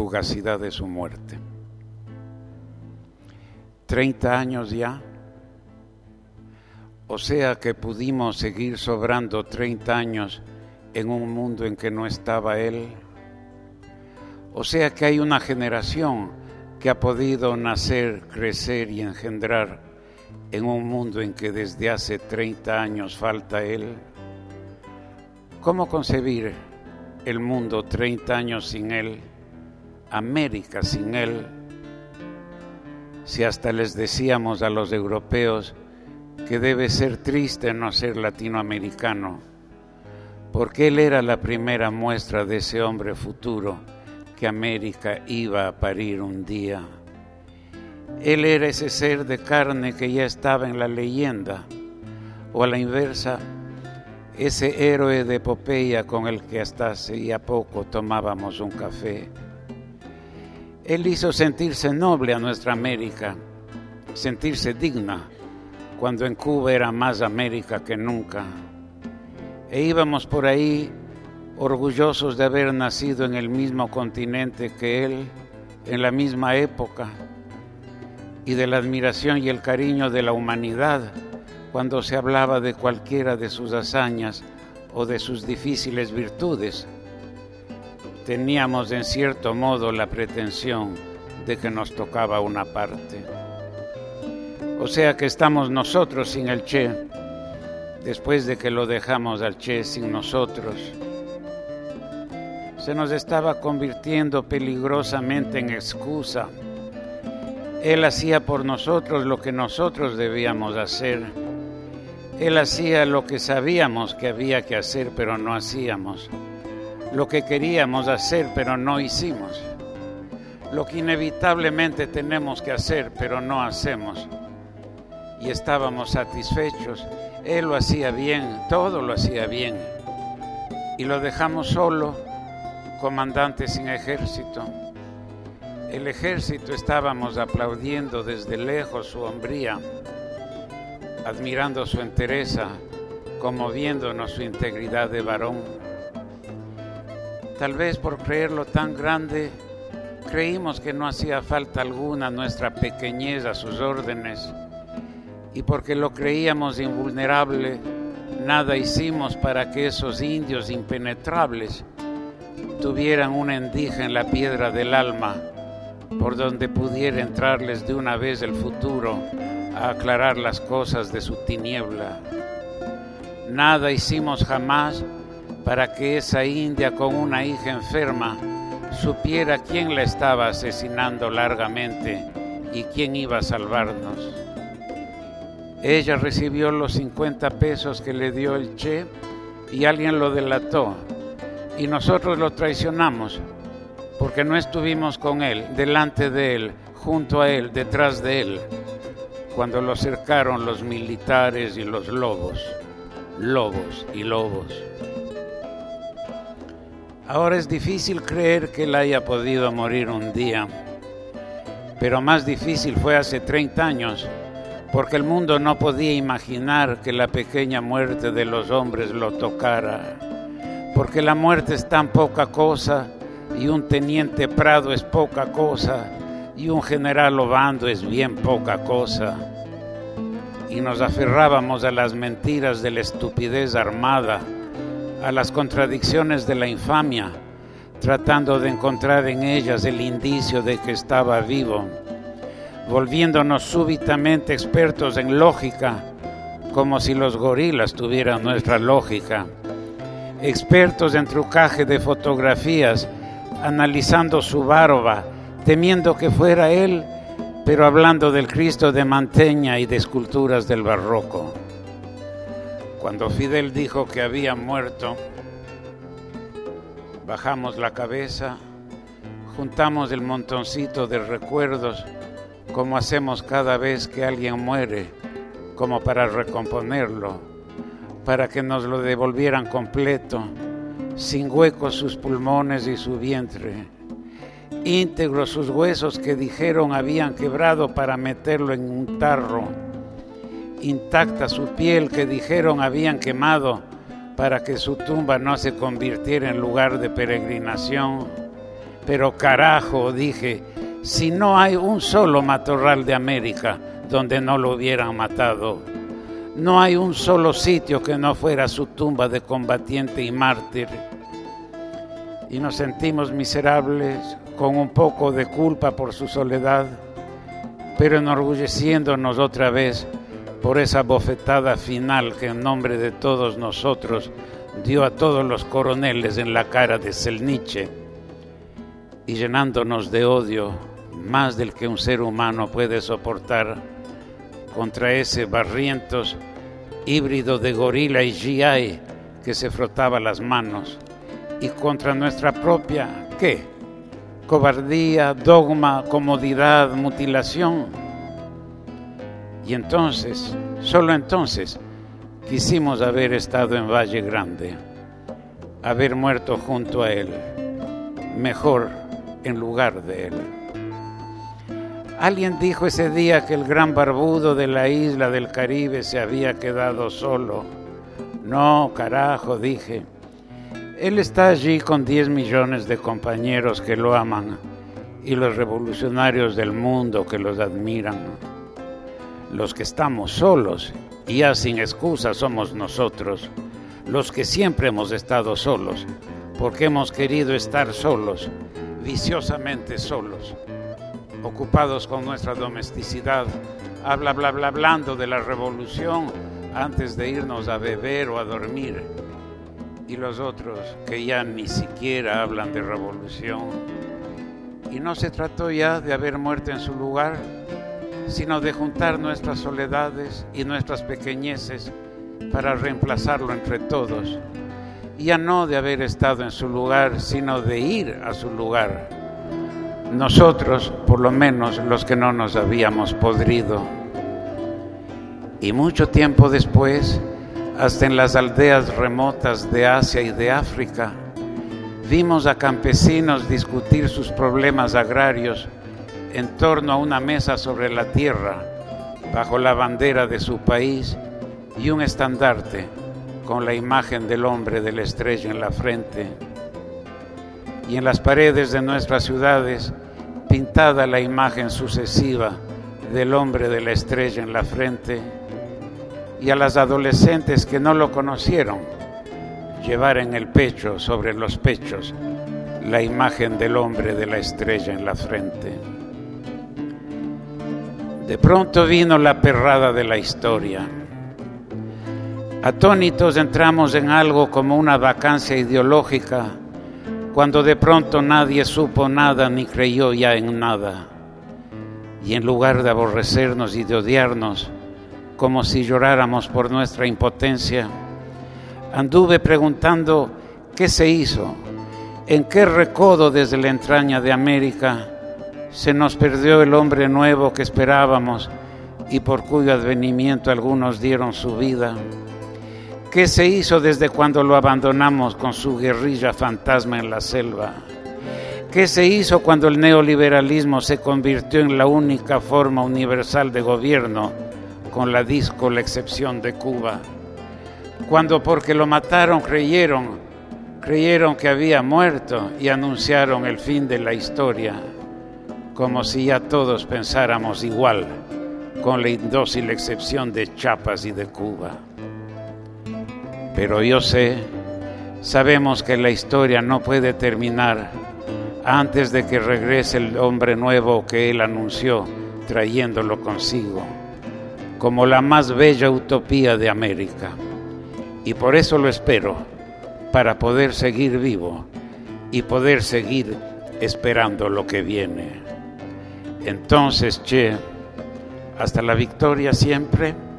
fugacidad de su muerte. Treinta años ya, o sea que pudimos seguir sobrando treinta años en un mundo en que no estaba Él. O sea que hay una generación que ha podido nacer, crecer y engendrar en un mundo en que desde hace 30 años falta Él. ¿Cómo concebir el mundo 30 años sin Él, América sin Él? Si hasta les decíamos a los europeos que debe ser triste no ser latinoamericano, porque Él era la primera muestra de ese hombre futuro que América iba a parir un día. Él era ese ser de carne que ya estaba en la leyenda, o a la inversa, ese héroe de epopeya con el que hasta hace ya poco tomábamos un café. Él hizo sentirse noble a nuestra América, sentirse digna, cuando en Cuba era más América que nunca. E íbamos por ahí orgullosos de haber nacido en el mismo continente que Él, en la misma época, y de la admiración y el cariño de la humanidad cuando se hablaba de cualquiera de sus hazañas o de sus difíciles virtudes. Teníamos en cierto modo la pretensión de que nos tocaba una parte. O sea que estamos nosotros sin el Che, después de que lo dejamos al Che sin nosotros se nos estaba convirtiendo peligrosamente en excusa. Él hacía por nosotros lo que nosotros debíamos hacer. Él hacía lo que sabíamos que había que hacer, pero no hacíamos. Lo que queríamos hacer, pero no hicimos. Lo que inevitablemente tenemos que hacer, pero no hacemos. Y estábamos satisfechos. Él lo hacía bien, todo lo hacía bien. Y lo dejamos solo comandante sin ejército. El ejército estábamos aplaudiendo desde lejos su hombría, admirando su entereza, conmoviéndonos su integridad de varón. Tal vez por creerlo tan grande, creímos que no hacía falta alguna nuestra pequeñez a sus órdenes, y porque lo creíamos invulnerable, nada hicimos para que esos indios impenetrables tuvieran una endija en la piedra del alma por donde pudiera entrarles de una vez el futuro a aclarar las cosas de su tiniebla. Nada hicimos jamás para que esa india con una hija enferma supiera quién la estaba asesinando largamente y quién iba a salvarnos. Ella recibió los 50 pesos que le dio el Che y alguien lo delató y nosotros lo traicionamos porque no estuvimos con Él, delante de Él, junto a Él, detrás de Él, cuando lo cercaron los militares y los lobos, lobos y lobos. Ahora es difícil creer que Él haya podido morir un día, pero más difícil fue hace 30 años, porque el mundo no podía imaginar que la pequeña muerte de los hombres lo tocara porque la muerte es tan poca cosa y un teniente Prado es poca cosa y un general Obando es bien poca cosa. Y nos aferrábamos a las mentiras de la estupidez armada, a las contradicciones de la infamia, tratando de encontrar en ellas el indicio de que estaba vivo, volviéndonos súbitamente expertos en lógica, como si los gorilas tuvieran nuestra lógica expertos en trucaje de fotografías, analizando su barba, temiendo que fuera él, pero hablando del Cristo de Manteña y de esculturas del barroco. Cuando Fidel dijo que había muerto, bajamos la cabeza, juntamos el montoncito de recuerdos como hacemos cada vez que alguien muere, como para recomponerlo para que nos lo devolvieran completo, sin huecos sus pulmones y su vientre, íntegros sus huesos que dijeron habían quebrado para meterlo en un tarro, intacta su piel que dijeron habían quemado para que su tumba no se convirtiera en lugar de peregrinación, Pero carajo, dije, si no hay un solo matorral de América donde no lo hubieran matado, no hay un solo sitio que no fuera su tumba de combatiente y mártir. Y nos sentimos miserables, con un poco de culpa por su soledad, pero enorgulleciéndonos otra vez por esa bofetada final que en nombre de todos nosotros dio a todos los coroneles en la cara de Selniche y llenándonos de odio más del que un ser humano puede soportar contra ese barrientos híbrido de gorila y GI que se frotaba las manos y contra nuestra propia, ¿qué? Cobardía, dogma, comodidad, mutilación. Y entonces, solo entonces, quisimos haber estado en Valle Grande, haber muerto junto a él, mejor en lugar de él. Alguien dijo ese día que el gran barbudo de la isla del Caribe se había quedado solo. No, carajo, dije. Él está allí con 10 millones de compañeros que lo aman y los revolucionarios del mundo que los admiran. Los que estamos solos y ya sin excusa somos nosotros, los que siempre hemos estado solos, porque hemos querido estar solos, viciosamente solos ocupados con nuestra domesticidad, habla, bla, bla, hablando de la revolución antes de irnos a beber o a dormir. Y los otros que ya ni siquiera hablan de revolución. Y no se trató ya de haber muerto en su lugar, sino de juntar nuestras soledades y nuestras pequeñeces para reemplazarlo entre todos. Ya no de haber estado en su lugar, sino de ir a su lugar nosotros, por lo menos los que no nos habíamos podrido. Y mucho tiempo después, hasta en las aldeas remotas de Asia y de África, vimos a campesinos discutir sus problemas agrarios en torno a una mesa sobre la tierra, bajo la bandera de su país y un estandarte con la imagen del hombre de la estrella en la frente y en las paredes de nuestras ciudades pintada la imagen sucesiva del hombre de la estrella en la frente y a las adolescentes que no lo conocieron llevar en el pecho, sobre los pechos, la imagen del hombre de la estrella en la frente. De pronto vino la perrada de la historia. Atónitos entramos en algo como una vacancia ideológica cuando de pronto nadie supo nada ni creyó ya en nada. Y en lugar de aborrecernos y de odiarnos, como si lloráramos por nuestra impotencia, anduve preguntando qué se hizo, en qué recodo desde la entraña de América se nos perdió el hombre nuevo que esperábamos y por cuyo advenimiento algunos dieron su vida. ¿Qué se hizo desde cuando lo abandonamos con su guerrilla fantasma en la selva? ¿Qué se hizo cuando el neoliberalismo se convirtió en la única forma universal de gobierno, con la disco la excepción de Cuba? Cuando porque lo mataron creyeron, creyeron que había muerto y anunciaron el fin de la historia, como si ya todos pensáramos igual, con la indócil excepción de Chiapas y de Cuba. Pero yo sé, sabemos que la historia no puede terminar antes de que regrese el hombre nuevo que Él anunció, trayéndolo consigo, como la más bella utopía de América. Y por eso lo espero, para poder seguir vivo y poder seguir esperando lo que viene. Entonces, che, hasta la victoria siempre.